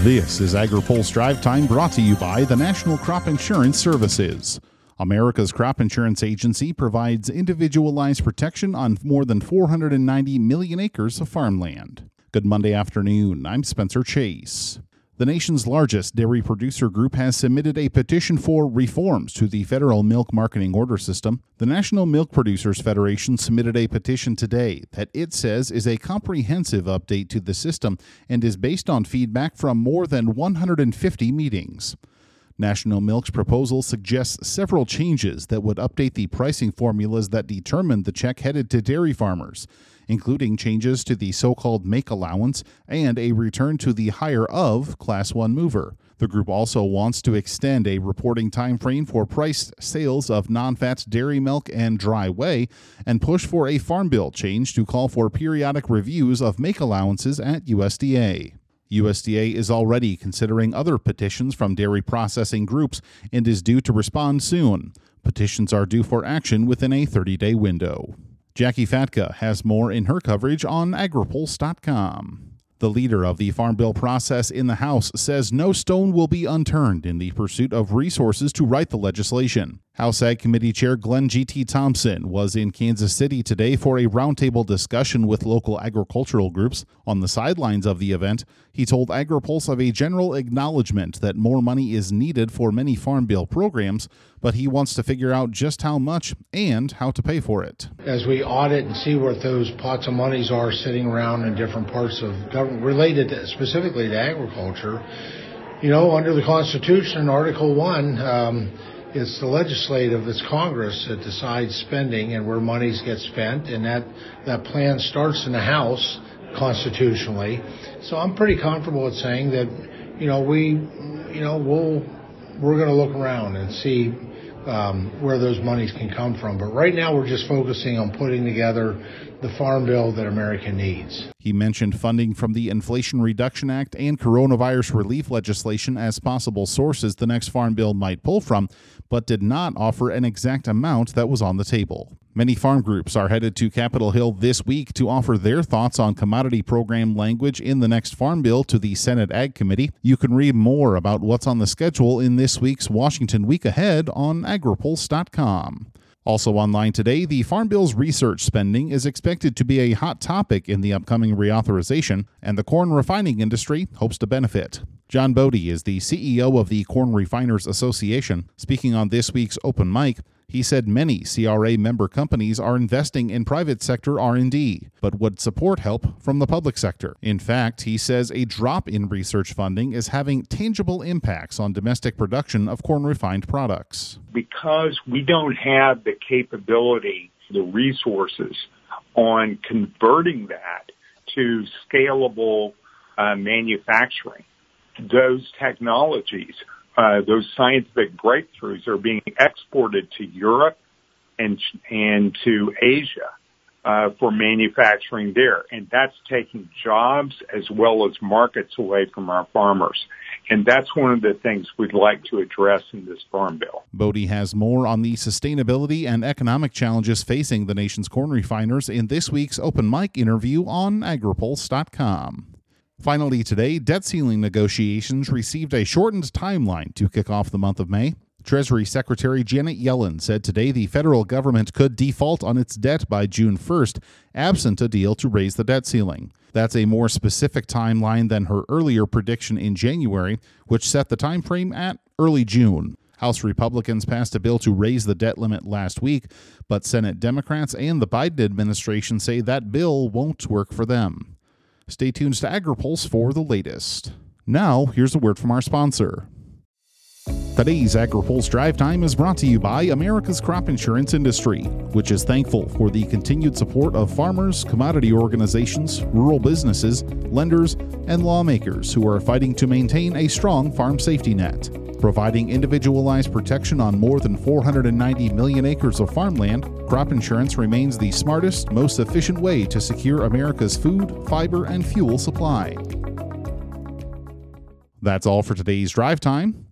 This is AgriPulse Drive Time brought to you by the National Crop Insurance Services. America's crop insurance agency provides individualized protection on more than 490 million acres of farmland. Good Monday afternoon. I'm Spencer Chase. The nation's largest dairy producer group has submitted a petition for reforms to the federal milk marketing order system. The National Milk Producers Federation submitted a petition today that it says is a comprehensive update to the system and is based on feedback from more than 150 meetings. National Milk's proposal suggests several changes that would update the pricing formulas that determine the check headed to dairy farmers, including changes to the so called make allowance and a return to the higher of Class 1 mover. The group also wants to extend a reporting time frame for priced sales of non-fat dry milk and dry whey and push for a farm bill change to call for periodic reviews of make allowances at USDA. USDA is already considering other petitions from dairy processing groups and is due to respond soon. Petitions are due for action within a 30 day window. Jacqui Fatka has more in her coverage on agripulse.com. The leader of the Farm Bill process in the House says no stone will be unturned in the pursuit of resources to write the legislation. House Ag Committee Chair Glenn G.T. Thompson was in Kansas City today for a roundtable discussion with local agricultural groups. On the sidelines of the event, he told AgriPulse of a general acknowledgement that more money is needed for many Farm Bill programs, but he wants to figure out just how much and how to pay for it. As we audit and see what those pots of monies are sitting around in different parts of government related to, specifically to agriculture, you know, under the Constitution, Article 1, um, it's the legislative, it's Congress that decides spending and where monies get spent, and that, that plan starts in the House constitutionally. So I'm pretty comfortable with saying that, you know, we, you know, we'll, we're going to look around and see um, where those monies can come from. But right now, we're just focusing on putting together the farm bill that America needs. He mentioned funding from the Inflation Reduction Act and coronavirus relief legislation as possible sources the next farm bill might pull from, but did not offer an exact amount that was on the table. Many farm groups are headed to Capitol Hill this week to offer their thoughts on commodity program language in the next farm bill to the Senate Ag Committee. You can read more about what's on the schedule in this week's Washington Week Ahead on agripulse.com. Also online today, the Farm Bill's research spending is expected to be a hot topic in the upcoming reauthorization, and the corn refining industry hopes to benefit. John Bode is the CEO of the Corn Refiners Association. Speaking on this week's open mic, he said many CRA member companies are investing in private sector R&D, but would support help from the public sector. In fact, he says a drop in research funding is having tangible impacts on domestic production of corn refined products. Because we don't have the capability, the resources on converting that to scalable uh, manufacturing, those technologies uh, those scientific breakthroughs are being exported to Europe and and to Asia uh, for manufacturing there, and that's taking jobs as well as markets away from our farmers. And that's one of the things we'd like to address in this farm bill. Bode has more on the sustainability and economic challenges facing the nation's corn refiners in this week's open mic interview on agripulse.com. Finally, today, debt ceiling negotiations received a shortened timeline to kick off the month of May. Treasury Secretary Janet Yellen said today the federal government could default on its debt by June 1st, absent a deal to raise the debt ceiling. That's a more specific timeline than her earlier prediction in January, which set the time frame at early June. House Republicans passed a bill to raise the debt limit last week, but Senate Democrats and the Biden administration say that bill won't work for them. Stay tuned to AgriPulse for the latest. Now, here's a word from our sponsor. Today's AgriPulse Drive Time is brought to you by America's crop insurance industry, which is thankful for the continued support of farmers, commodity organizations, rural businesses, lenders, and lawmakers who are fighting to maintain a strong farm safety net. Providing individualized protection on more than 490 million acres of farmland, crop insurance remains the smartest, most efficient way to secure America's food, fiber, and fuel supply. That's all for today's drive time.